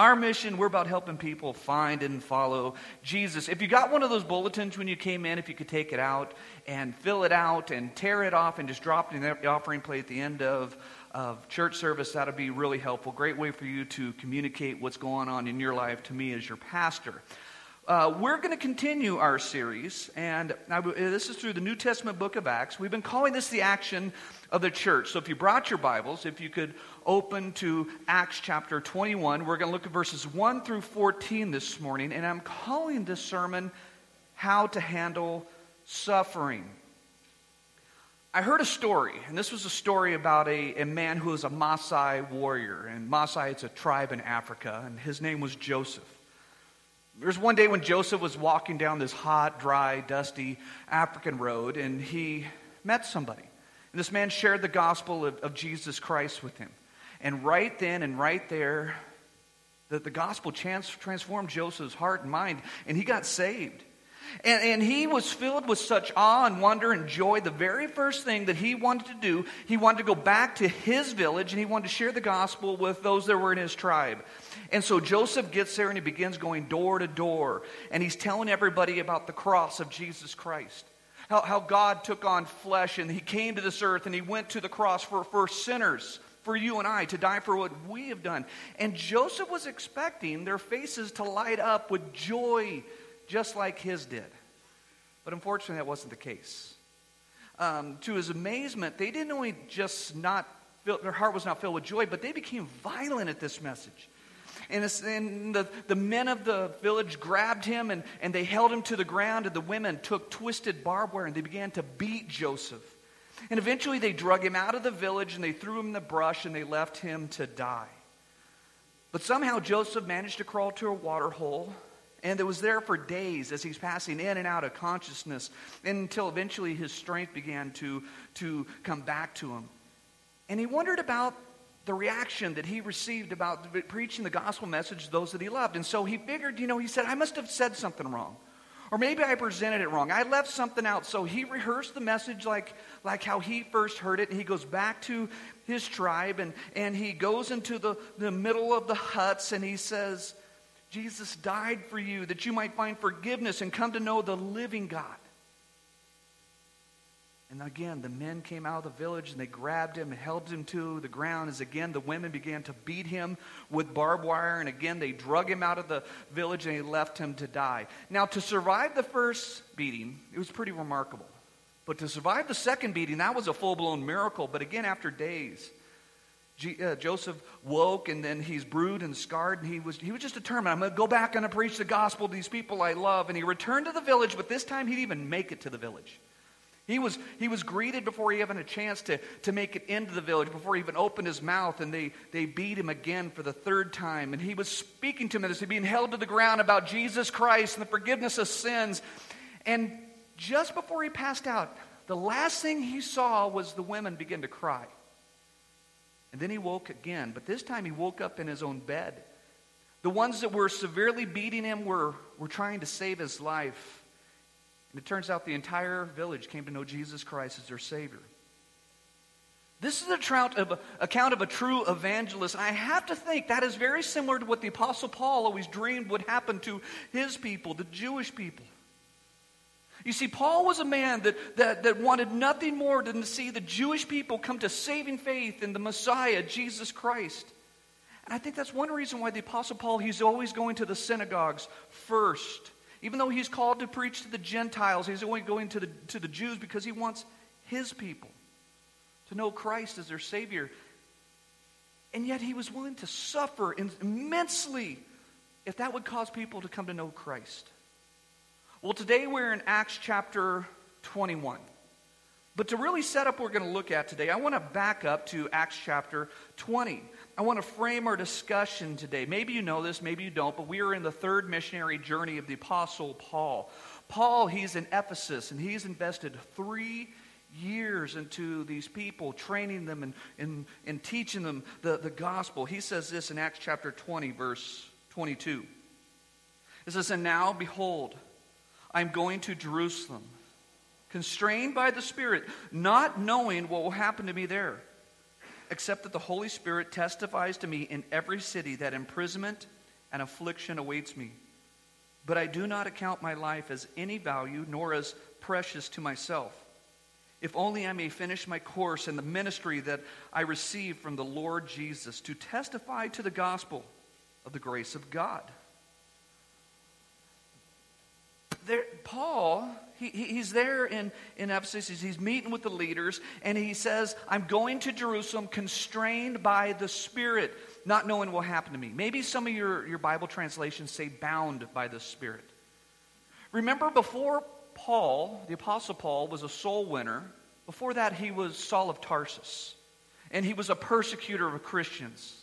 Our mission, we're about helping people find and follow Jesus. If you got one of those bulletins when you came in, if you could take it out and fill it out and tear it off and just drop it in the offering plate at the end of, of church service, that would be really helpful. Great way for you to communicate what's going on in your life to me as your pastor. Uh, we're going to continue our series, and this is through the New Testament book of Acts. We've been calling this the action of the church. So if you brought your Bibles, if you could open to Acts chapter 21, we're going to look at verses 1 through 14 this morning, and I'm calling this sermon How to Handle Suffering. I heard a story, and this was a story about a, a man who was a Maasai warrior. And Maasai, it's a tribe in Africa, and his name was Joseph. There was one day when Joseph was walking down this hot, dry, dusty African road, and he met somebody. And this man shared the gospel of, of Jesus Christ with him. And right then and right there, the, the gospel trans, transformed Joseph's heart and mind, and he got saved. And, and he was filled with such awe and wonder and joy. The very first thing that he wanted to do, he wanted to go back to his village and he wanted to share the gospel with those that were in his tribe. And so Joseph gets there and he begins going door to door. And he's telling everybody about the cross of Jesus Christ. How, how God took on flesh and he came to this earth and he went to the cross for, for sinners, for you and I, to die for what we have done. And Joseph was expecting their faces to light up with joy just like his did. But unfortunately, that wasn't the case. Um, to his amazement, they didn't only just not, their heart was not filled with joy, but they became violent at this message. And, and the, the men of the village grabbed him and, and they held him to the ground, and the women took twisted barbed wire and they began to beat Joseph. And eventually they drug him out of the village and they threw him in the brush and they left him to die. But somehow Joseph managed to crawl to a water hole and it was there for days as he's passing in and out of consciousness until eventually his strength began to, to come back to him. And he wondered about the reaction that he received about preaching the gospel message to those that he loved. And so he figured, you know, he said, I must have said something wrong. Or maybe I presented it wrong. I left something out. So he rehearsed the message like, like how he first heard it. And he goes back to his tribe and, and he goes into the, the middle of the huts and he says, Jesus died for you that you might find forgiveness and come to know the living God. And again, the men came out of the village and they grabbed him and held him to the ground as again the women began to beat him with barbed wire. And again, they drug him out of the village and they left him to die. Now, to survive the first beating, it was pretty remarkable. But to survive the second beating, that was a full blown miracle. But again, after days, G- uh, Joseph woke and then he's bruised and scarred, and he was, he was just determined, I'm going to go back and preach the gospel to these people I love. And he returned to the village, but this time he didn't even make it to the village. He was, he was greeted before he even had a chance to, to make it into the village, before he even opened his mouth, and they, they beat him again for the third time. And he was speaking to him as he being held to the ground about Jesus Christ and the forgiveness of sins. And just before he passed out, the last thing he saw was the women begin to cry. And then he woke again, but this time he woke up in his own bed. The ones that were severely beating him were, were trying to save his life. And it turns out the entire village came to know Jesus Christ as their Savior. This is a account of a, account of a true evangelist. I have to think that is very similar to what the Apostle Paul always dreamed would happen to his people, the Jewish people. You see, Paul was a man that, that, that wanted nothing more than to see the Jewish people come to saving faith in the Messiah, Jesus Christ. And I think that's one reason why the Apostle Paul, he's always going to the synagogues first. Even though he's called to preach to the Gentiles, he's only going to the, to the Jews because he wants his people to know Christ as their Savior. And yet he was willing to suffer immensely if that would cause people to come to know Christ. Well, today we're in Acts chapter 21. But to really set up what we're going to look at today, I want to back up to Acts chapter 20. I want to frame our discussion today. Maybe you know this, maybe you don't, but we are in the third missionary journey of the Apostle Paul. Paul, he's in Ephesus, and he's invested three years into these people, training them and, and, and teaching them the, the gospel. He says this in Acts chapter 20, verse 22. It says, And now, behold, I'm going to Jerusalem, constrained by the Spirit, not knowing what will happen to me there, except that the Holy Spirit testifies to me in every city that imprisonment and affliction awaits me. But I do not account my life as any value, nor as precious to myself. If only I may finish my course in the ministry that I received from the Lord Jesus to testify to the gospel of the grace of God. There, Paul, he, he's there in, in Ephesus, he's, he's meeting with the leaders, and he says, I'm going to Jerusalem constrained by the Spirit not knowing what will happen to me. Maybe some of your, your Bible translations say bound by the Spirit. Remember, before Paul, the Apostle Paul, was a soul winner, before that, he was Saul of Tarsus, and he was a persecutor of Christians.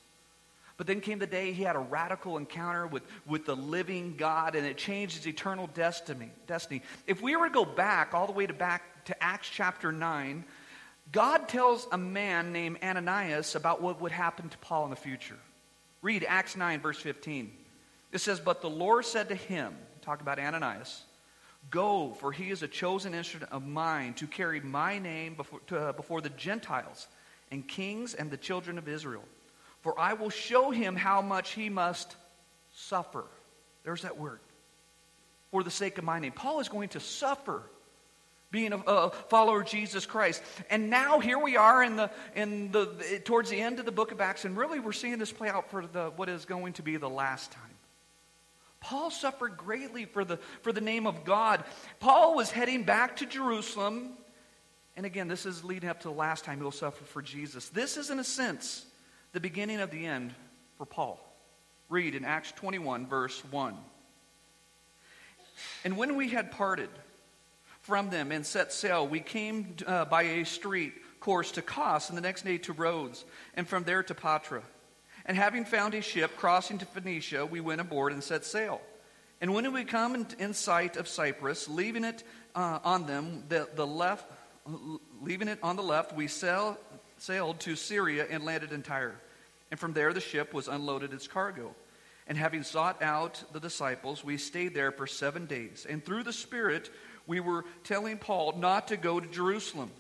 But then came the day he had a radical encounter with, with the living God, and it changed his eternal destiny. destiny. If we were to go back, all the way to back to Acts chapter 9, God tells a man named Ananias about what would happen to Paul in the future. Read Acts 9, verse 15. It says, But the Lord said to him, talk about Ananias, Go, for he is a chosen instrument of mine to carry my name before, to, uh, before the Gentiles and kings and the children of Israel. For I will show him how much he must suffer. There's that word. For the sake of my name. Paul is going to suffer being a, a, follower of Jesus Christ. And now here we are in the, in the, towards the end of the book of Acts, and really we're seeing this play out for the, what is going to be the last time. Paul suffered greatly for the, for the name of God. Paul was heading back to Jerusalem. And again, this is leading up to the last time he'll suffer for Jesus. This is, in a sense, the beginning of the end for Paul. Read in Acts 21, verse 1. And when we had parted, from them and set sail. We came uh, by a street course to Kos, and the next day to Rhodes, and from there to Patara. And having found a ship crossing to Phoenicia, we went aboard and set sail. And when we come in, sight of Cyprus, leaving it uh, on them, the, the left, leaving it on the left, we sail, sailed to Syria and landed in Tyre. And from there, the ship was unloaded its cargo. And having sought out the disciples, we stayed there for seven days. And through the Spirit, we were telling Paul not to go to Jerusalem.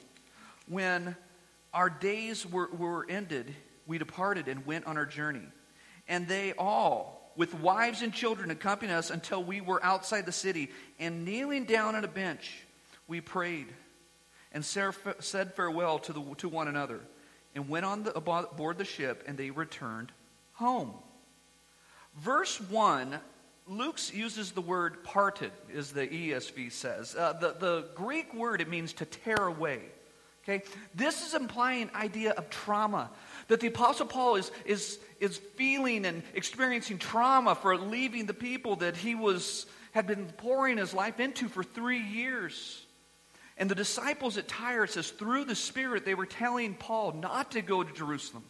When our days were, were ended, we departed and went on our journey. And they all, with wives and children, accompanied us until we were outside the city. And kneeling down on a bench, we prayed and said farewell to, the, to one another and went on the, aboard the ship, and they returned home. Verse 1 Luke uses the word parted, as the ESV says. Uh, the, the Greek word, it means to tear away. Okay? This is implying idea of trauma. That the Apostle Paul is, is, is feeling and experiencing trauma for leaving the people that he was, had been pouring his life into for three years. And the disciples at Tyre says, through the Spirit, they were telling Paul not to go to Jerusalem.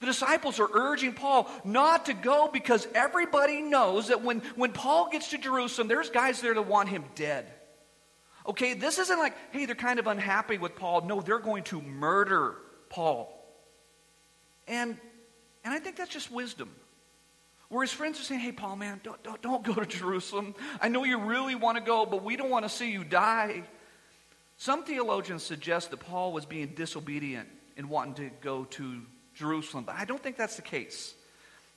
The disciples are urging Paul not to go because everybody knows that when, when Paul gets to Jerusalem, there's guys there that want him dead. Okay, this isn't like, hey, they're kind of unhappy with Paul. No, they're going to murder Paul. And, and I think that's just wisdom. Where his friends are saying, hey, Paul, man, don't, don't, don't go to Jerusalem. I know you really want to go, but we don't want to see you die. Some theologians suggest that Paul was being disobedient in wanting to go to Jerusalem. But I don't think that's the case.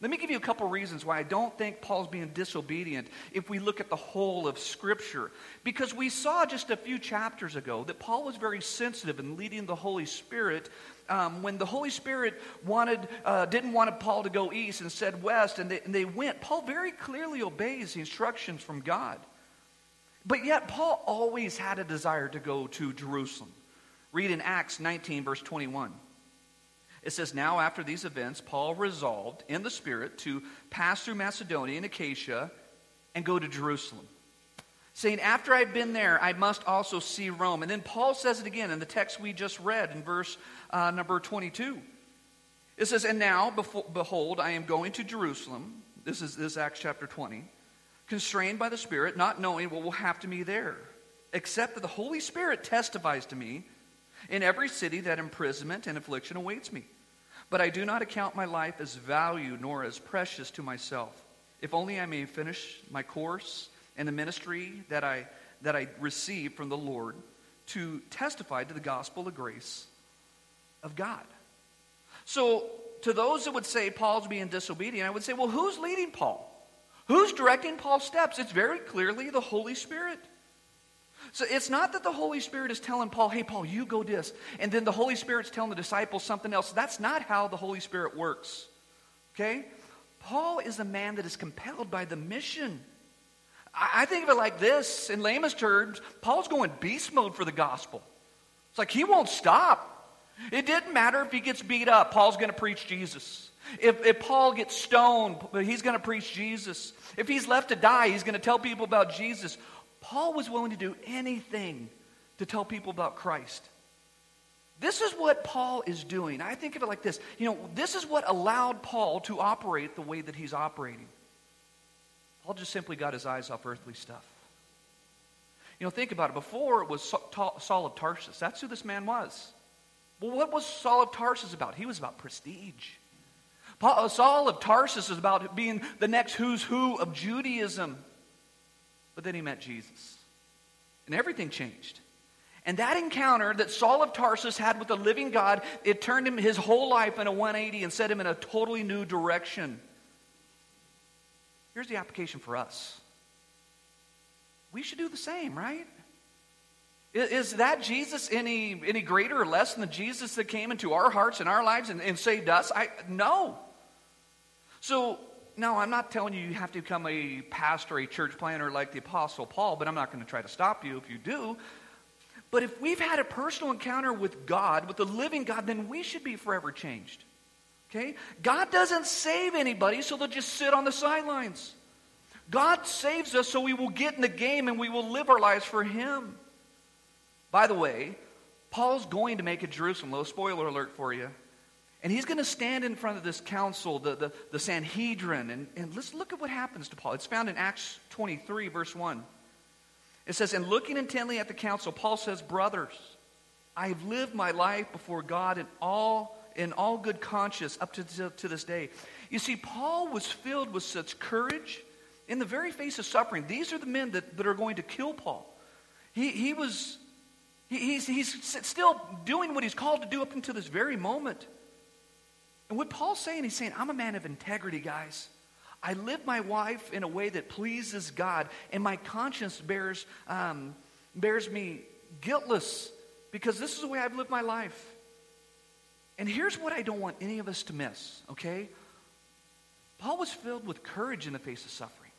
Let me give you a couple reasons why I don't think Paul's being disobedient if we look at the whole of Scripture. Because we saw just a few chapters ago that Paul was very sensitive in leading the Holy Spirit. Um, when the Holy Spirit wanted, uh, didn't want Paul to go east and said west, and they, and they went, Paul very clearly obeys the instructions from God. But yet, Paul always had a desire to go to Jerusalem. Read in Acts 19, verse 21. It says, Now after these events, Paul resolved in the Spirit to pass through Macedonia and Achaia and go to Jerusalem. Saying, After I've been there, I must also see Rome. And then Paul says it again in the text we just read in verse uh, number 22. It says, And now, behold, I am going to Jerusalem. This is this Acts chapter 20. Constrained by the Spirit, not knowing what will happen to me there, except that the Holy Spirit testifies to me in every city that imprisonment and affliction awaits me. But I do not account my life as value nor as precious to myself, if only I may finish my course and the ministry that I, that I received from the Lord to testify to the gospel of grace of God. So to those that would say Paul's being disobedient, I would say, well, who's leading Paul? Who's directing Paul's steps? It's very clearly the Holy Spirit. So it's not that the Holy Spirit is telling Paul, hey, Paul, you go this. And then the Holy Spirit's telling the disciples something else. That's not how the Holy Spirit works. Okay? Paul is a man that is compelled by the mission. I think of it like this in layman's terms Paul's going beast mode for the gospel. It's like he won't stop. It didn't matter if he gets beat up, Paul's going to preach Jesus. If, if Paul gets stoned, he's going to preach Jesus. If he's left to die, he's going to tell people about Jesus. Paul was willing to do anything to tell people about Christ. This is what Paul is doing. I think of it like this. You know, this is what allowed Paul to operate the way that he's operating. Paul just simply got his eyes off earthly stuff. You know, think about it. Before it was Saul of Tarsus. That's who this man was. Well, what was Saul of Tarsus about? He was about prestige. Paul, Saul of Tarsus is about being the next who's who of Judaism. But then he met Jesus. And everything changed. And that encounter that Saul of Tarsus had with the living God, it turned him his whole life in a 180 and set him in a totally new direction. Here's the application for us. We should do the same, right? Is that Jesus any, any greater or less than the Jesus that came into our hearts and our lives and, and saved us? I, no. So no, I'm not telling you you have to become a pastor, a church planter like the Apostle Paul, but I'm not going to try to stop you if you do. But if we've had a personal encounter with God, with the living God, then we should be forever changed. Okay? God doesn't save anybody so they'll just sit on the sidelines. God saves us so we will get in the game and we will live our lives for Him. By the way, Paul's going to make it Jerusalem. Little spoiler alert for you. And he's going to stand in front of this council, the, the, the Sanhedrin, and, and let's look at what happens to Paul. It's found in Acts 23, verse 1. It says, And looking intently at the council, Paul says, Brothers, I have lived my life before God in all, in all good conscience up to, to, to this day. You see, Paul was filled with such courage in the very face of suffering. These are the men that, that are going to kill Paul. He, he was, he, he's, he's still doing what he's called to do up until this very moment. And what Paul's saying, he's saying, I'm a man of integrity, guys. I live my life in a way that pleases God, and my conscience bears, um, bears me guiltless because this is the way I've lived my life. And here's what I don't want any of us to miss, okay? Paul was filled with courage in the face of suffering,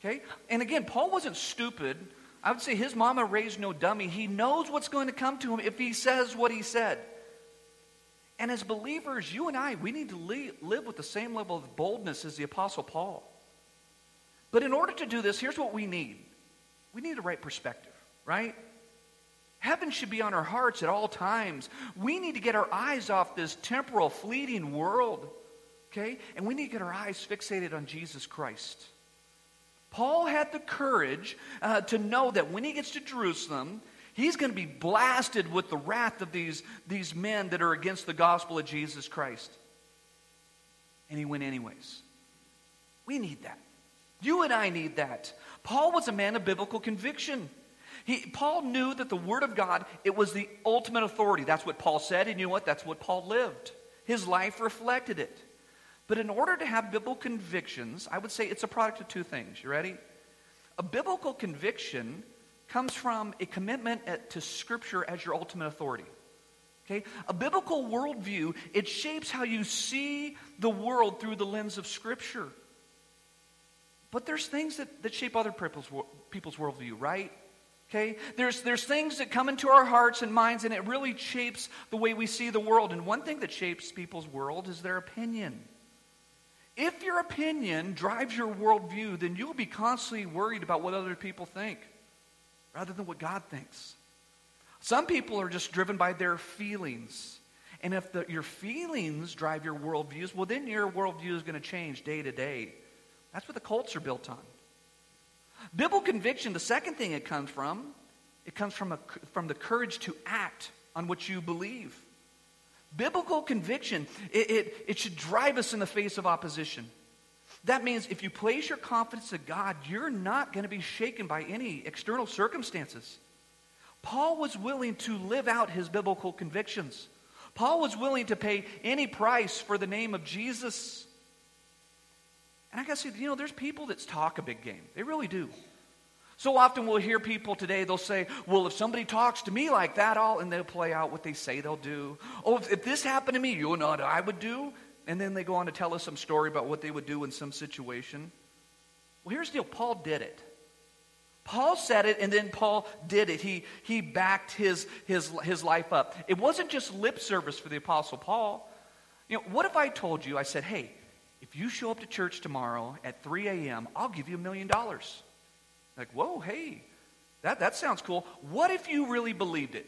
okay? And again, Paul wasn't stupid. I would say his mama raised no dummy. He knows what's going to come to him if he says what he said. And as believers, you and I, we need to live with the same level of boldness as the Apostle Paul. But in order to do this, here's what we need we need a right perspective, right? Heaven should be on our hearts at all times. We need to get our eyes off this temporal, fleeting world, okay? And we need to get our eyes fixated on Jesus Christ. Paul had the courage uh, to know that when he gets to Jerusalem, He's going to be blasted with the wrath of these, these men that are against the gospel of Jesus Christ. And he went anyways. We need that. You and I need that. Paul was a man of biblical conviction. He, Paul knew that the Word of God, it was the ultimate authority. That's what Paul said, and you know what? That's what Paul lived. His life reflected it. But in order to have biblical convictions, I would say it's a product of two things. You ready? A biblical conviction comes from a commitment to Scripture as your ultimate authority. Okay? A biblical worldview, it shapes how you see the world through the lens of Scripture. But there's things that, that shape other people's, people's worldview, right? Okay? There's, there's things that come into our hearts and minds, and it really shapes the way we see the world. And one thing that shapes people's world is their opinion. If your opinion drives your worldview, then you'll be constantly worried about what other people think rather than what God thinks. Some people are just driven by their feelings. And if the, your feelings drive your worldviews, well, then your worldview is going to change day to day. That's what the cults are built on. Biblical conviction, the second thing it comes from, it comes from, a, from the courage to act on what you believe. Biblical conviction, it, it, it should drive us in the face of opposition. That means if you place your confidence in God, you're not going to be shaken by any external circumstances. Paul was willing to live out his biblical convictions. Paul was willing to pay any price for the name of Jesus. And I got to say, you know, there's people that talk a big game. They really do. So often we'll hear people today, they'll say, well, if somebody talks to me like that, I'll, and they'll play out what they say they'll do. Oh, if, if this happened to me, you know what I would do? And then they go on to tell us some story about what they would do in some situation. Well, here's the deal Paul did it. Paul said it, and then Paul did it. He, he backed his, his, his life up. It wasn't just lip service for the Apostle Paul. You know, what if I told you, I said, hey, if you show up to church tomorrow at 3 a.m., I'll give you a million dollars. Like, whoa, hey, that, that sounds cool. What if you really believed it?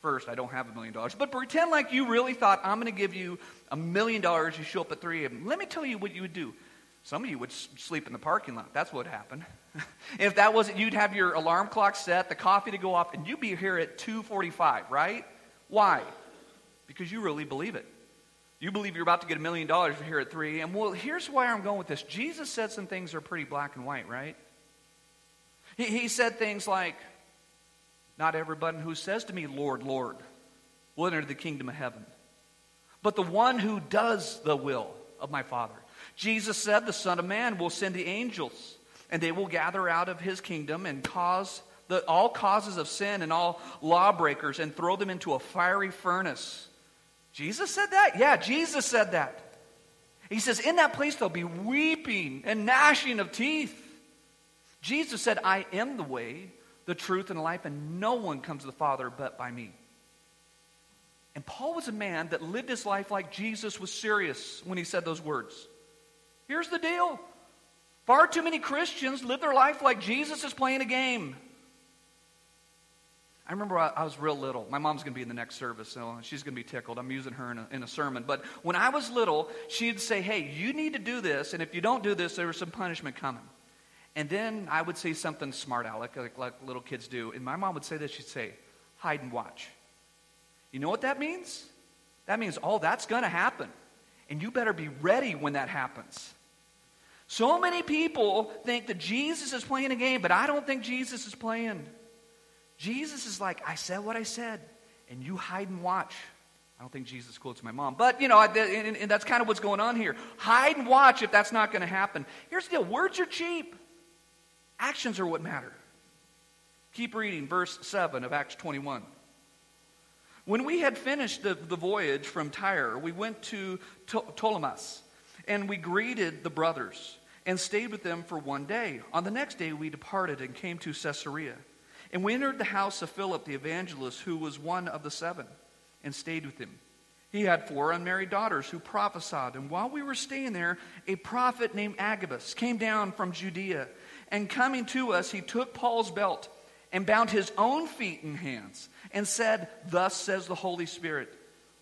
First, I don't have a million dollars, but pretend like you really thought, I'm going to give you a million dollars. You show up at 3 a.m. Let me tell you what you would do. Some of you would sleep in the parking lot. That's what happened. if that wasn't, you'd have your alarm clock set, the coffee to go off, and you'd be here at 2:45, right? Why? Because you really believe it. You believe you're about to get a million dollars here at 3 a.m. Well, here's why I'm going with this. Jesus said some things are pretty black and white, right? He, he said things like, Not everybody who says to me, Lord, Lord, will enter the kingdom of heaven, but the one who does the will of my Father. Jesus said, The Son of Man will send the angels, and they will gather out of his kingdom and cause the, all causes of sin and all lawbreakers and throw them into a fiery furnace. Jesus said that? Yeah, Jesus said that. He says, In that place there'll be weeping and gnashing of teeth. Jesus said, I am the way, the truth, and life, and no one comes to the Father but by me. And Paul was a man that lived his life like Jesus was serious when he said those words. Here's the deal far too many Christians live their life like Jesus is playing a game. I remember I, was real little. My mom's going to be in the next service, so she's going to be tickled. I'm using her in a, in a sermon. But when I was little, she'd say, Hey, you need to do this, and if you don't do this, there's some punishment coming. And then I would say something smart aleck, like, like little kids do. And my mom would say this she'd say, Hide and watch. You know what that means? That means, oh, that's going to happen. And you better be ready when that happens. So many people think that Jesus is playing a game, but I don't think Jesus is playing. Jesus is like, I said what I said, and you hide and watch. I don't think Jesus quotes my mom, but you know, and, and that's kind of what's going on here. Hide and watch if that's not going to happen. Here's the deal words are cheap, actions are what matter. Keep reading, verse 7 of Acts 21. When we had finished the, the voyage from Tyre, we went to Ptolemais, and we greeted the brothers and stayed with them for one day. On the next day, we departed and came to Caesarea. And we entered the house of Philip the evangelist, who was one of the seven, and stayed with him. He had four unmarried daughters who prophesied. And while we were staying there, a prophet named Agabus came down from Judea. And coming to us, he took Paul's belt and bound his own feet and hands and said, Thus says the Holy Spirit.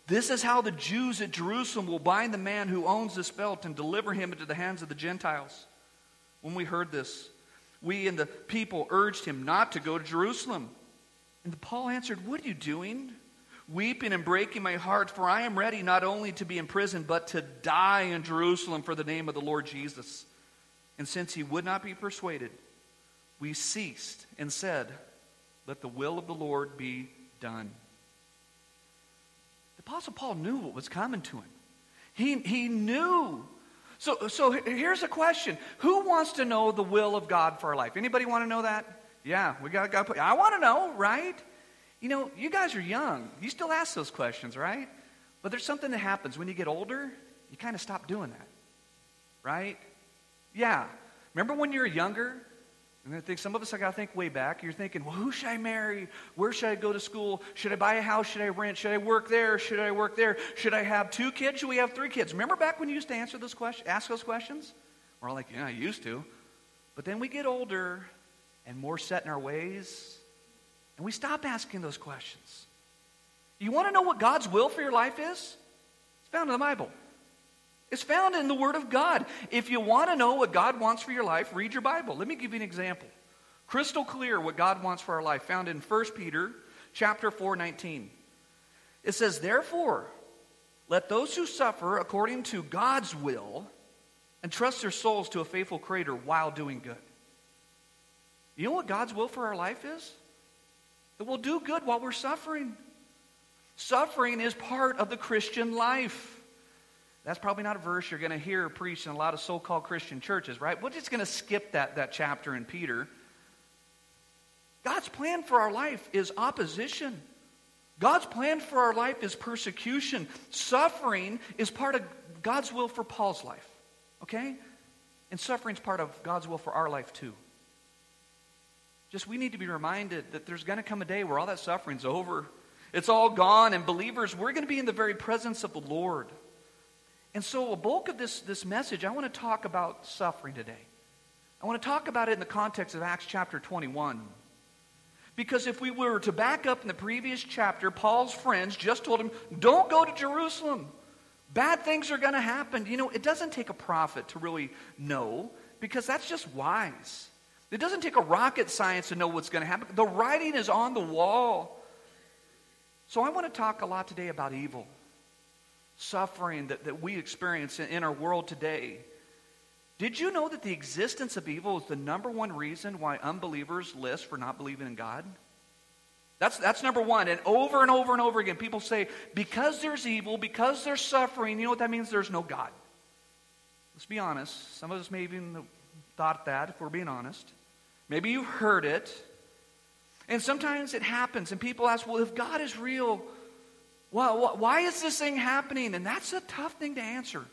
This is how the Jews at Jerusalem will bind the man who owns this belt and deliver him into the hands of the Gentiles. When we heard this, we and the people urged him not to go to Jerusalem. And Paul answered, What are you doing? Weeping and breaking my heart, for I am ready not only to be imprisoned, but to die in Jerusalem for the name of the Lord Jesus. And since he would not be persuaded, we ceased and said, Let the will of the Lord be done. The Apostle Paul knew what was coming to him. He, he knew. So, so here's a question Who wants to know the will of God for our life? Anybody want to know that? Yeah, we got, got I want to know, right? You know, you guys are young. You still ask those questions, right? But there's something that happens when you get older, you kind of stop doing that, right? Yeah. Remember when you were younger? And I think some of us, I got to think way back. You're thinking, well, who should I marry? Where should I go to school? Should I buy a house? Should I rent? Should I work there? Should I work there? Should I have two kids? Should we have three kids? Remember back when you used to answer those questions, ask those questions? We're all like, yeah, I used to. But then we get older and more set in our ways, and we stop asking those questions. You want to know what God's will for your life is? It's found in the Bible. It's found in the Word of God. If you want to know what God wants for your life, read your Bible. Let me give you an example. Crystal clear what God wants for our life, found in 1 Peter chapter 4, 19. It says, Therefore, let those who suffer according to God's will entrust their souls to a faithful Creator while doing good. You know what God's will for our life is? That we'll do good while we're suffering. Suffering is part of the Christian life. That's probably not a verse you're going to hear preached in a lot of so called Christian churches, right? We're just going to skip that, that chapter in Peter. God's plan for our life is opposition. God's plan for our life is persecution. Suffering is part of God's will for Paul's life, okay? And suffering is part of God's will for our life too. Just we need to be reminded that there's going to come a day where all that suffering's over. It's all gone, and believers, we're going to be in the very presence of the Lord. And so, a bulk of this, this message, I want to talk about suffering today. I want to talk about it in the context of Acts chapter 21. Because if we were to back up in the previous chapter, Paul's friends just told him, Don't go to Jerusalem. Bad things are going to happen. You know, it doesn't take a prophet to really know because that's just wise. It doesn't take a rocket science to know what's going to happen. The writing is on the wall. So I want to talk a lot today about evil, suffering that, that we experience in, in our world today. Did you know that the existence of evil is the number one reason why unbelievers list for not believing in God? That's, that's number one. And over and over and over again, people say, because there's evil, because there's suffering, you know what that means? There's no God. Let's be honest. Some of us may even thought that, if we're being honest. Maybe you've heard it. And sometimes it happens, and people ask, well, if God is real, well, why is this thing happening? And that's a tough thing to answer.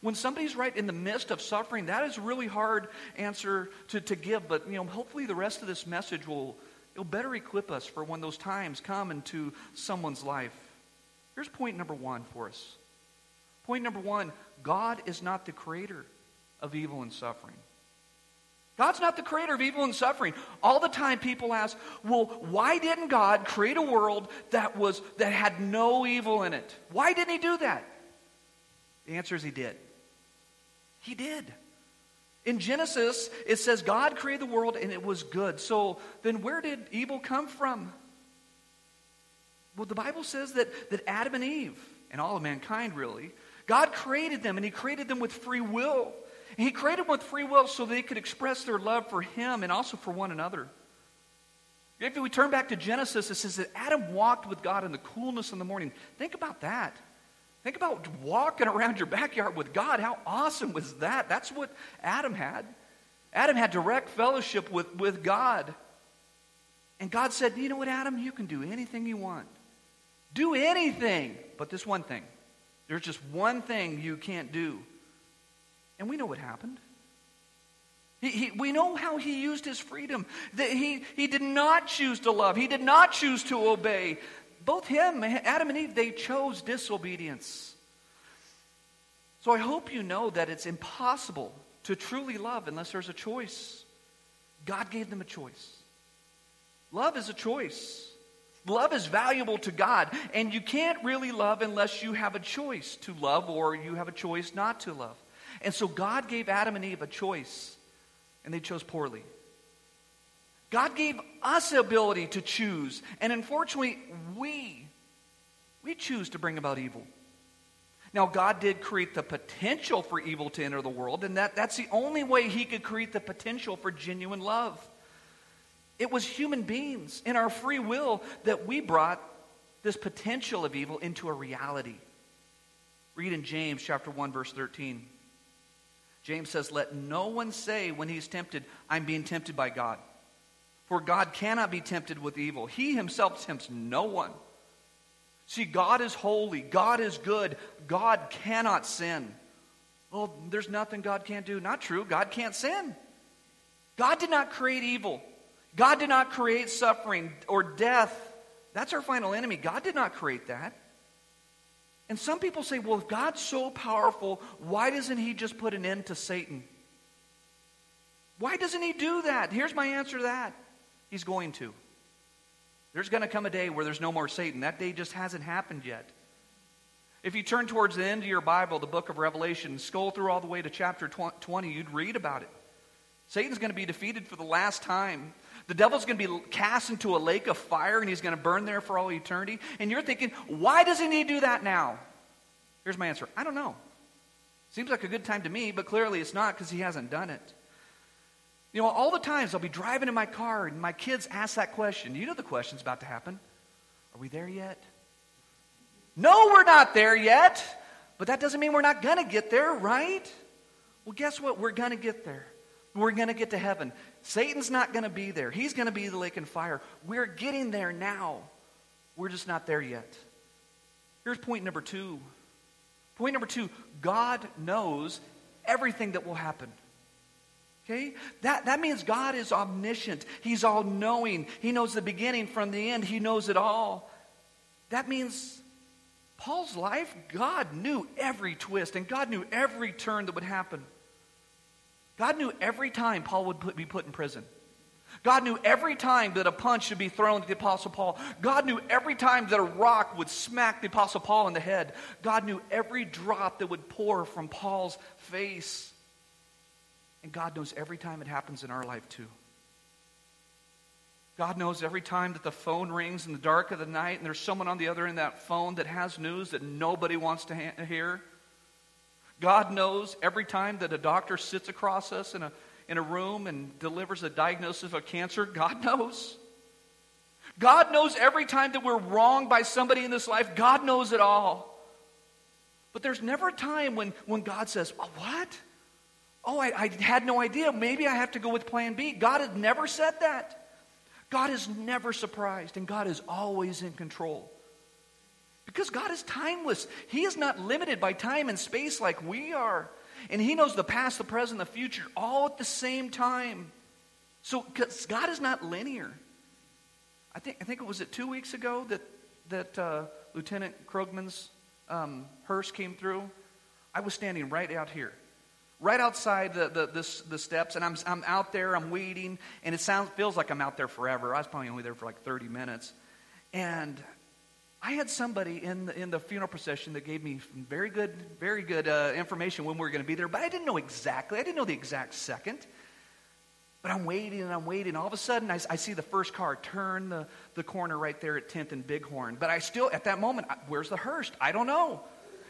When somebody's right in the midst of suffering, that is a really hard answer to, to give. But, you know, hopefully the rest of this message will it'll better equip us for when those times come into someone's life. Here's point number one for us. Point number one God is not the creator of evil and suffering. God's not the creator of evil and suffering. All the time people ask, well, why didn't God create a world that was that had no evil in it? Why didn't he do that? The answer is he did. He did. In Genesis, it says God created the world and it was good. So then where did evil come from? Well, the Bible says that, that Adam and Eve, and all of mankind really, God created them and He created them with free will. He created them with free will so they could express their love for Him and also for one another. If we turn back to Genesis, it says that Adam walked with God in the coolness in the morning. Think about that. Think about walking around your backyard with God. How awesome was that? That's what Adam had. Adam had direct fellowship with, with God. And God said, You know what, Adam? You can do anything you want. Do anything. But this one thing. There's just one thing you can't do. And we know what happened. He, he, we know how he used his freedom. That he, he did not choose to love, he did not choose to obey both him, Adam and Eve, they chose disobedience. So I hope you know that it's impossible to truly love unless there's a choice. God gave them a choice. Love is a choice. Love is valuable to God, and you can't really love unless you have a choice to love or you have a choice not to love. And so God gave Adam and Eve a choice, and they chose poorly. God gave us the ability to choose. And unfortunately, we, we choose to bring about evil. Now, God did create the potential for evil to enter the world, and that, that's the only way He could create the potential for genuine love. It was human beings in our free will that we brought this potential of evil into a reality. Read in James chapter 1 verse 13. James says, "Let no one say when he's tempted, I'm being tempted by God." For God cannot be tempted with evil. He himself tempts no one. See, God is holy. God is good. God cannot sin. Well, there's nothing God can't do. Not true. God can't sin. God did not create evil. God did not create suffering or death. That's our final enemy. God did not create that. And some people say, well, if God's so powerful, why doesn't he just put an end to Satan? Why doesn't he do that? Here's my answer to that He's going to. There's going to come a day where there's no more Satan. That day just hasn't happened yet. If you turn towards the end of your Bible, the book of Revelation, scroll through all the way to chapter 20, you'd read about it. Satan's going to be defeated for the last time. The devil's going to be cast into a lake of fire and he's going to burn there for all eternity. And you're thinking, why doesn't he need to do that now? Here's my answer I don't know. Seems like a good time to me, but clearly it's not because he hasn't done it. You know, all the times I'll be driving in my car and my kids ask that question. You know the question's about to happen. Are we there yet? No, we're not there yet. But that doesn't mean we're not going to get there, right? Well, guess what? We're going to get there. We're going to get to heaven. Satan's not going to be there. He's going to be the lake and fire. We're getting there now. We're just not there yet. Here's point number two. Point number two God knows everything that will happen. Okay? That, that means God is omniscient. He's all knowing. He knows the beginning from the end. He knows it all. That means Paul's life, God knew every twist and God knew every turn that would happen. God knew every time Paul would put, be put in prison. God knew every time that a punch should be thrown at the Apostle Paul. God knew every time that a rock would smack the Apostle Paul in the head. God knew every drop that would pour from Paul's face. And God knows every time it happens in our life, too. God knows every time that the phone rings in the dark of the night and there's someone on the other end of that phone that has news that nobody wants to ha- hear. God knows every time that a doctor sits across us in a, in a room and delivers a diagnosis of cancer. God knows. God knows every time that we're wronged by somebody in this life. God knows it all. But there's never a time when, when God says, oh, What? Oh, I, I had no idea. Maybe I have to go with plan B. God has never said that. God is never surprised, and God is always in control. Because God is timeless. He is not limited by time and space like we are. And He knows the past, the present, the future all at the same time. So God is not linear. I think, I think it was it two weeks ago that, that uh, Lieutenant Krogman's um, hearse came through. I was standing right out here right outside the, the, the, the, steps, and I'm, I'm out there, I'm waiting, and it sounds, feels like I'm out there forever. I was probably only there for like 30 minutes. And I had somebody in the, in the funeral procession that gave me very good, very good uh, information when we were going to be there, but I didn't know exactly. I didn't know the exact second. But I'm waiting and I'm waiting. All of a sudden, I, I see the first car turn the, the corner right there at 10th and Bighorn. But I still, at that moment, where's the hearse? I don't know.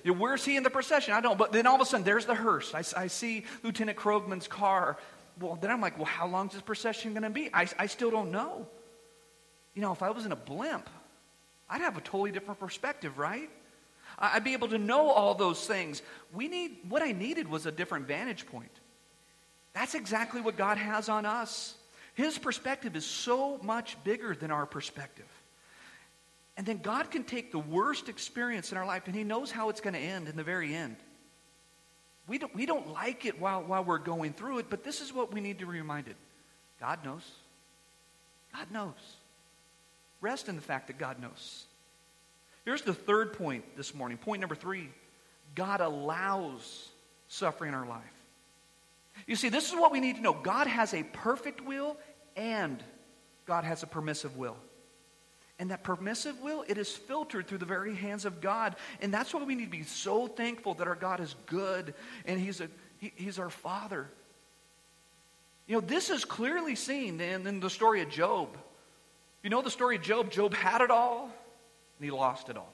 Know, where's he in the procession? I don't. But then all of a sudden, there's the hearse. I, I see Lieutenant Krogman's car. Well, then I'm like, well, how long is this procession going to be? I, I still don't know. You know, if I was in a blimp, I'd have a totally different perspective, right? I'd be able to know all those things. We need, what I needed was a different vantage point. That's exactly what God has on us. His perspective is so much bigger than our perspective. And then God can take the worst experience in our life and He knows how it's going to end in the very end. We don't, we don't like it while, while we're going through it, but this is what we need to be reminded God knows. God knows. Rest in the fact that God knows. Here's the third point this morning. Point number three God allows suffering in our life. You see, this is what we need to know God has a perfect will and God has a permissive will. And that permissive will, it is filtered through the very hands of God. And that's why we need to be so thankful that our God is good and He's, a, he, he's our Father. You know, this is clearly seen in, in the story of Job. You know the story of Job? Job had it all and he lost it all.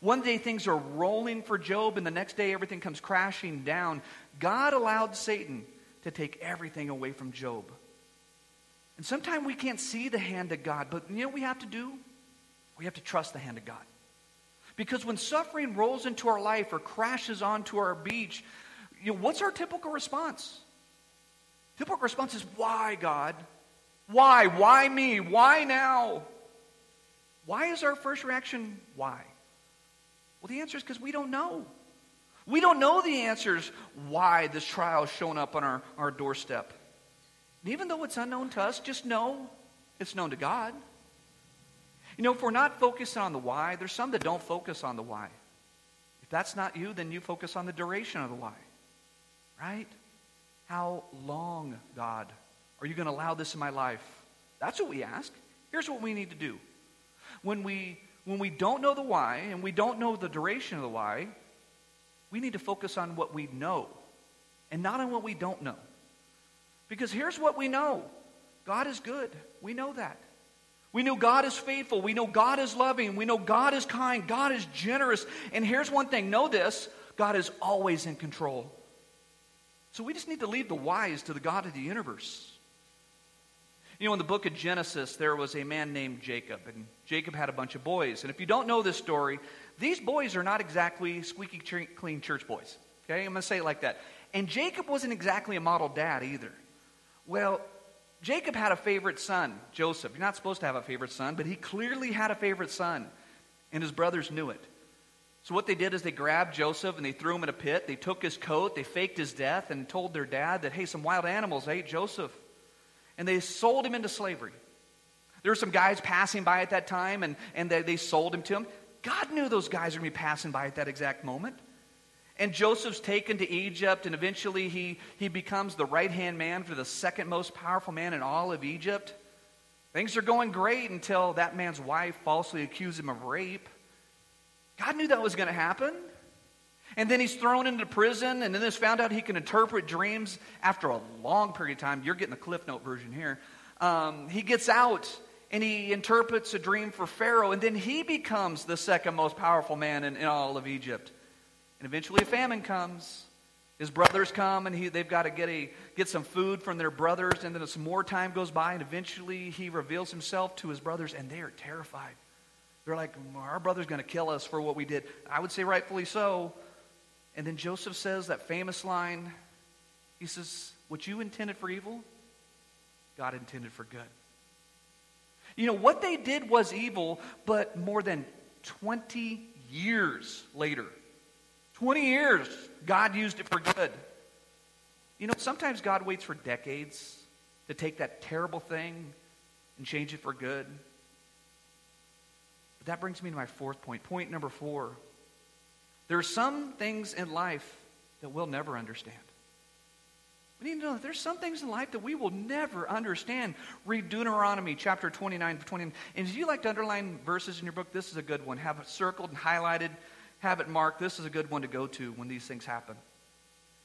One day things are rolling for Job, and the next day everything comes crashing down. God allowed Satan to take everything away from Job. And sometimes we can't see the hand of God, but you know what we have to do? We have to trust the hand of God. Because when suffering rolls into our life or crashes onto our beach, you know, what's our typical response? Typical response is, Why, God? Why? Why me? Why now? Why is our first reaction, Why? Well, the answer is because we don't know. We don't know the answers why this trial is shown up on our, our doorstep. And even though it's unknown to us, just know it's known to God. You know, if we're not focusing on the why, there's some that don't focus on the why. If that's not you, then you focus on the duration of the why. Right? How long, God, are you going to allow this in my life? That's what we ask. Here's what we need to do. When we when we don't know the why and we don't know the duration of the why, we need to focus on what we know and not on what we don't know. Because here's what we know God is good. We know that. We know God is faithful. We know God is loving. We know God is kind. God is generous. And here's one thing know this God is always in control. So we just need to leave the whys to the God of the universe. You know, in the book of Genesis, there was a man named Jacob, and Jacob had a bunch of boys. And if you don't know this story, these boys are not exactly squeaky clean church boys. Okay, I'm going to say it like that. And Jacob wasn't exactly a model dad either. Well, Jacob had a favorite son, Joseph. You're not supposed to have a favorite son, but he clearly had a favorite son, and his brothers knew it. So, what they did is they grabbed Joseph and they threw him in a pit. They took his coat, they faked his death, and told their dad that, hey, some wild animals ate Joseph. And they sold him into slavery. There were some guys passing by at that time, and, and they, they sold him to him. God knew those guys were going to be passing by at that exact moment. And Joseph's taken to Egypt, and eventually he, he becomes the right hand man for the second most powerful man in all of Egypt. Things are going great until that man's wife falsely accused him of rape. God knew that was going to happen. And then he's thrown into prison, and then it's found out he can interpret dreams after a long period of time. You're getting the Cliff Note version here. Um, he gets out and he interprets a dream for Pharaoh, and then he becomes the second most powerful man in, in all of Egypt. And eventually a famine comes. His brothers come and he, they've got to get, a, get some food from their brothers, and then some more time goes by, and eventually he reveals himself to his brothers, and they are terrified. They're like, Our brother's going to kill us for what we did. I would say, rightfully so. And then Joseph says that famous line He says, What you intended for evil, God intended for good. You know, what they did was evil, but more than 20 years later, 20 years, God used it for good. You know, sometimes God waits for decades to take that terrible thing and change it for good But that brings me to my fourth point. Point number four. There are some things in life that we'll never understand. We need to know that there's some things in life that we will never understand. Read Deuteronomy chapter 29, 20. And if you like to underline verses in your book, this is a good one. Have it circled and highlighted, have it marked. This is a good one to go to when these things happen.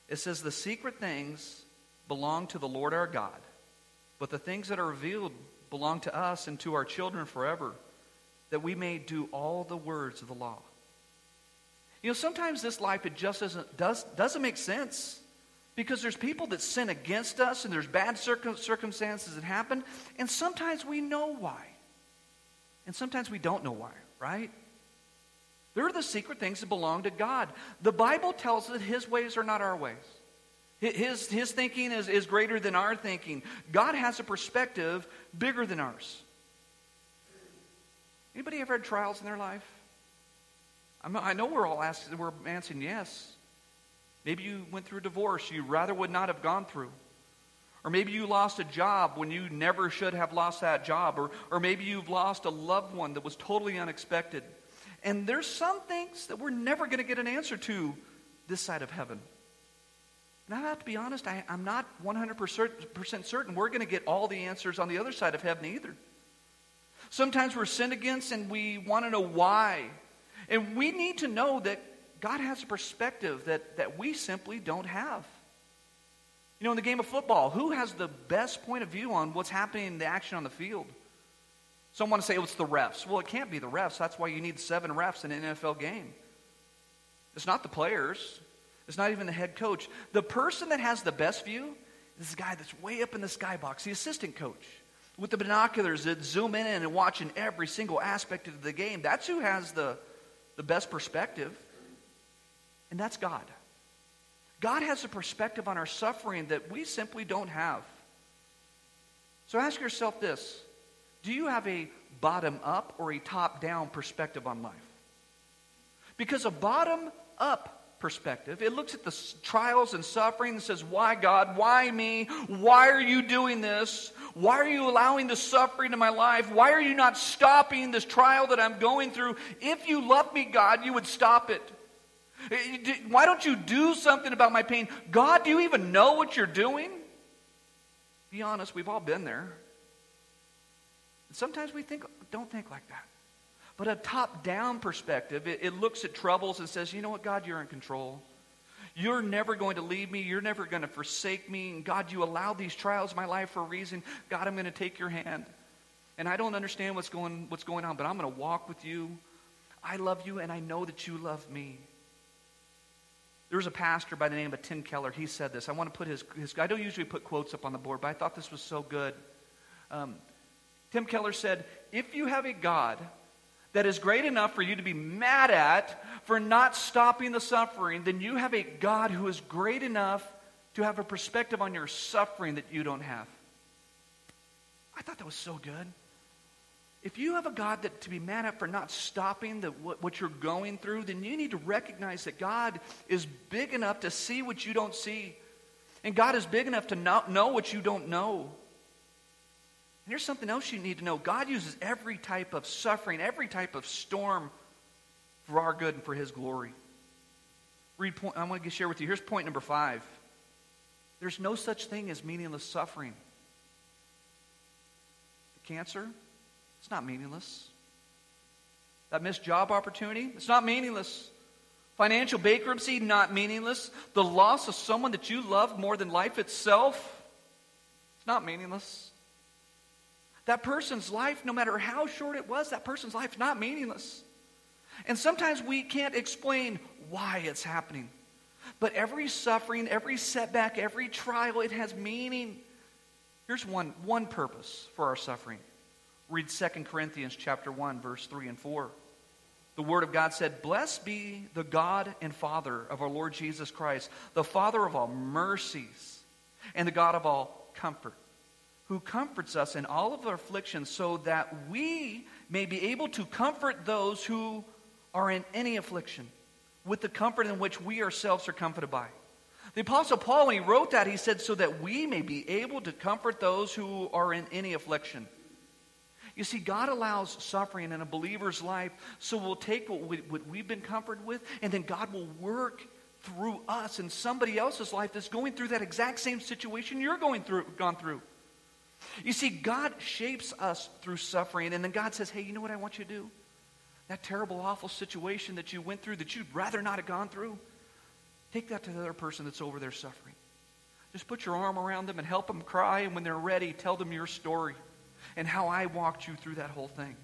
It says, The secret things belong to the Lord our God, but the things that are revealed belong to us and to our children forever that we may do all the words of the law. You know, sometimes this life, it just doesn't, does, doesn't make sense because there's people that sin against us and there's bad circum- circumstances that happen, and sometimes we know why. And sometimes we don't know why, right? There are the secret things that belong to God. The Bible tells us that His ways are not our ways. His, his thinking is, is greater than our thinking. God has a perspective bigger than ours. Anybody ever had trials in their life? I know we're all asking, we're answering yes. Maybe you went through a divorce you rather would not have gone through. Or maybe you lost a job when you never should have lost that job. Or, or maybe you've lost a loved one that was totally unexpected. And there's some things that we're never going to get an answer to this side of heaven. And I have to be honest, I, I'm not 100% certain we're going to get all the answers on the other side of heaven either. Sometimes we're sinned against and we want to know why. And we need to know that God has a perspective that, that we simply don't have. You know, in the game of football, who has the best point of view on what's happening in the action on the field? Some want to say, oh, it's the refs. Well, it can't be the refs. That's why you need seven refs in an NFL game. It's not the players, it's not even the head coach. The person that has the best view is the guy that's way up in the skybox, the assistant coach with the binoculars that zoom in and watching every single aspect of the game. That's who has the, the best perspective. And that's God. God has a perspective on our suffering that we simply don't have. So ask yourself this Do you have a bottom up or a top down perspective on life? Because a bottom up perspective. It looks at the trials and suffering and says, Why, God? Why me? Why are you doing this? Why are you allowing the suffering in my life? Why are you not stopping this trial that I'm going through? If you love me, God, you would stop it. Eh, why don't you do something about my pain? God, do you even know what you're doing? Be honest, we've all been there. And sometimes we think, don't think like that. But a top down perspective, it, it looks at troubles and says, you know what, God, you're in control. You're never going to leave me. You're never going to forsake me. And God, you allow these trials in my life for a reason. God, I'm going to take your hand. And I don't understand what's going, what's going on, but I'm going to walk with you. I love you, and I know that you love me. There was a pastor by the name of Tim Keller. He said this. I want to put his, his I don't usually put quotes up on the board, but I thought this was so good. Um, Tim Keller said, If you have a God that is great enough for you to be mad at for not stopping the suffering, then you have a God who is great enough to have a perspective on your suffering that you don't have. I thought that was so good. If you have a God that to be mad at for not stopping the, what, what you're going through, then you need to recognize that God is big enough to see what you don't see. And God is big enough to not know what you don't know. Here's something else you need to know God uses every type of suffering, every type of storm for our good and for His glory. Read point, I want to share with you. Here's point number five there's no such thing as meaningless suffering. The cancer, it's not meaningless. That missed job opportunity, it's not meaningless. Financial bankruptcy, not meaningless. The loss of someone that you love more than life itself, it's not meaningless. That person's life, no matter how short it was, that person's life is not meaningless. And sometimes we can't explain why it's happening. But every suffering, every setback, every trial, it has meaning. Here's one, one purpose for our suffering. Read 2 Corinthians chapter 1, verse 3 and 4. The Word of God said, Blessed be the God and Father of our Lord Jesus Christ, the Father of all mercies, and the God of all comfort, who comforts us in all of our afflictions, so that we may be able to comfort those who are in any affliction with the comfort in which we ourselves are comforted by. The Apostle Paul, when he wrote that, he said, So that we may be able to comfort those who are in any affliction. You see, God allows suffering in a believer's life, so we'll take what, we, what we've been comforted with, and then God will work through us in somebody else's life that's going through that exact same situation you're going through, gone through. You see, God shapes us through suffering, and then God says, Hey, you know what I want you to do? That terrible, awful situation that you went through that you'd rather not have gone through, take that to the other person that's over there suffering. Just put your arm around them and help them cry, and when they're ready, tell them your story and how I walked you through that whole thing.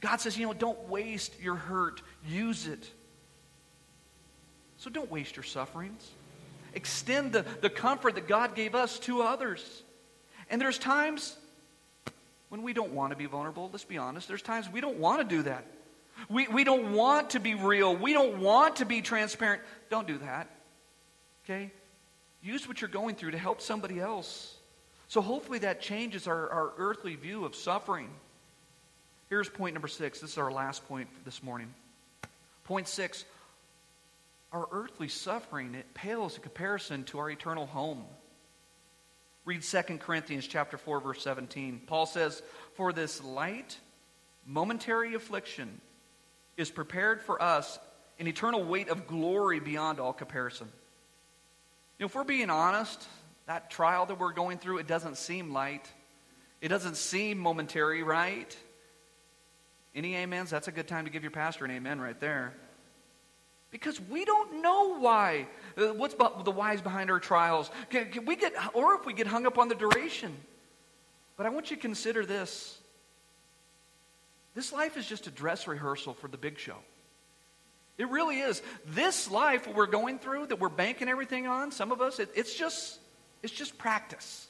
God says, you know, don't waste your hurt, use it. So don't waste your sufferings. Extend the, the comfort that God gave us to others. And there's times when we don't want to be vulnerable. Let's be honest. There's times we don't want to do that. We, we don't want to be real. We don't want to be transparent. Don't do that. Okay? Use what you're going through to help somebody else. So hopefully that changes our, our earthly view of suffering. Here's point number six. This is our last point this morning. Point six our earthly suffering it pales in comparison to our eternal home read 2 corinthians chapter 4 verse 17 paul says for this light momentary affliction is prepared for us an eternal weight of glory beyond all comparison you know if we're being honest that trial that we're going through, it doesn't seem light. It doesn't seem momentary, right? Any amens? That's a good time to give your pastor an amen right there. Because we don't know why. Uh, what's the whys behind our trials? Can, can we get, or if we get hung up on the duration. But I want you to consider this. This life is just a dress rehearsal for the big show. It really is. This life we're going through, that we're banking everything on, some of us, it, it's just it's just practice.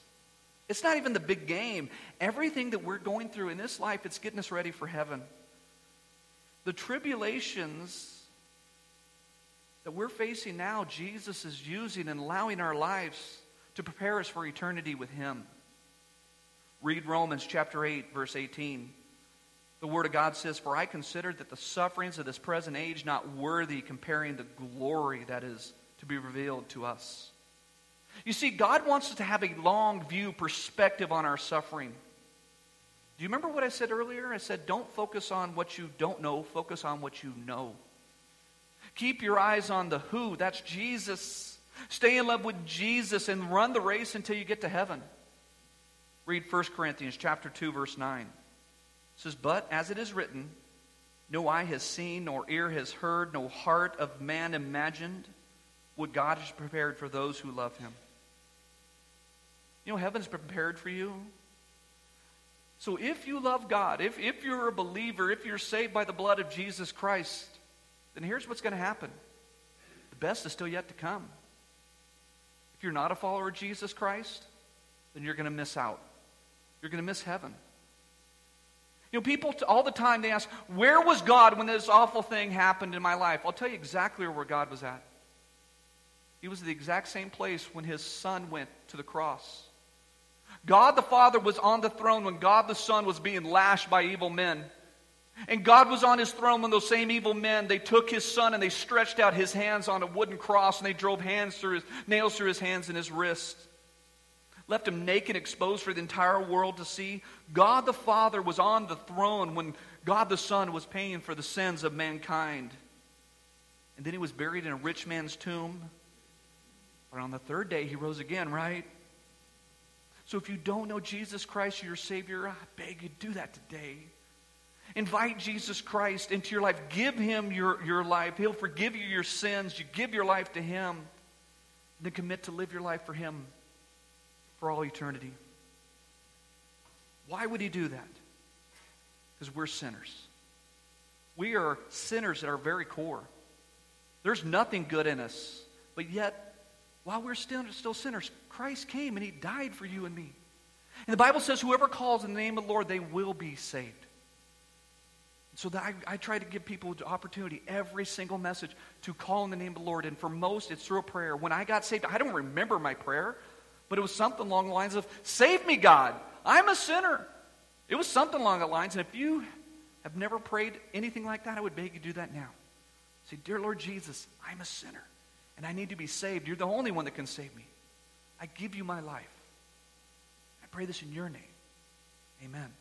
It's not even the big game. Everything that we're going through in this life, it's getting us ready for heaven. The tribulations that we're facing now, Jesus is using and allowing our lives to prepare us for eternity with Him. Read Romans chapter 8, verse 18. The Word of God says, For I consider that the sufferings of this present age not worthy comparing the glory that is to be revealed to us. You see, God wants us to have a long view perspective on our suffering. Do you remember what I said earlier? I said, don't focus on what you don't know, focus on what you know. Keep your eyes on the who, that's Jesus. Stay in love with Jesus and run the race until you get to heaven. Read 1 Corinthians chapter 2 verse 9. It says, "But as it is written, no eye has seen, nor ear has heard, no heart of man imagined what God has prepared for those who love him." You know, heaven's prepared for you. So if you love God, if, if you're a believer, if you're saved by the blood of Jesus Christ, then here's what's going to happen the best is still yet to come. If you're not a follower of Jesus Christ, then you're going to miss out. You're going to miss heaven. You know, people all the time they ask, Where was God when this awful thing happened in my life? I'll tell you exactly where God was at. He was the exact same place when his son went to the cross. God the Father was on the throne when God the Son was being lashed by evil men. And God was on his throne when those same evil men, they took his son and they stretched out his hands on a wooden cross and they drove hands through his, nails through his hands and his wrists. Left him naked, exposed for the entire world to see. God the Father was on the throne when God the Son was paying for the sins of mankind. And then he was buried in a rich man's tomb. But on the third day, he rose again, right? So if you don't know Jesus Christ, your Savior, I beg you, do that today. Invite Jesus Christ into your life. Give him your, your life. He'll forgive you your sins. You give your life to him. Then commit to live your life for him for all eternity. Why would he do that? Because we're sinners. We are sinners at our very core. There's nothing good in us. But yet, while we're still, still sinners, Christ came and he died for you and me. And the Bible says, whoever calls in the name of the Lord, they will be saved. So that I, I, try to give people the opportunity every single message to call in the name of the Lord. And for most, it's through a prayer. When I got saved, I don't remember my prayer, but it was something along the lines of, Save me, God. I'm a sinner. It was something along the lines. And if you have never prayed anything like that, I would beg you to do that now. Say, Dear Lord Jesus, I'm a sinner and I need to be saved. You're the only one that can save me. I give you my life. I pray this in your name. Amen.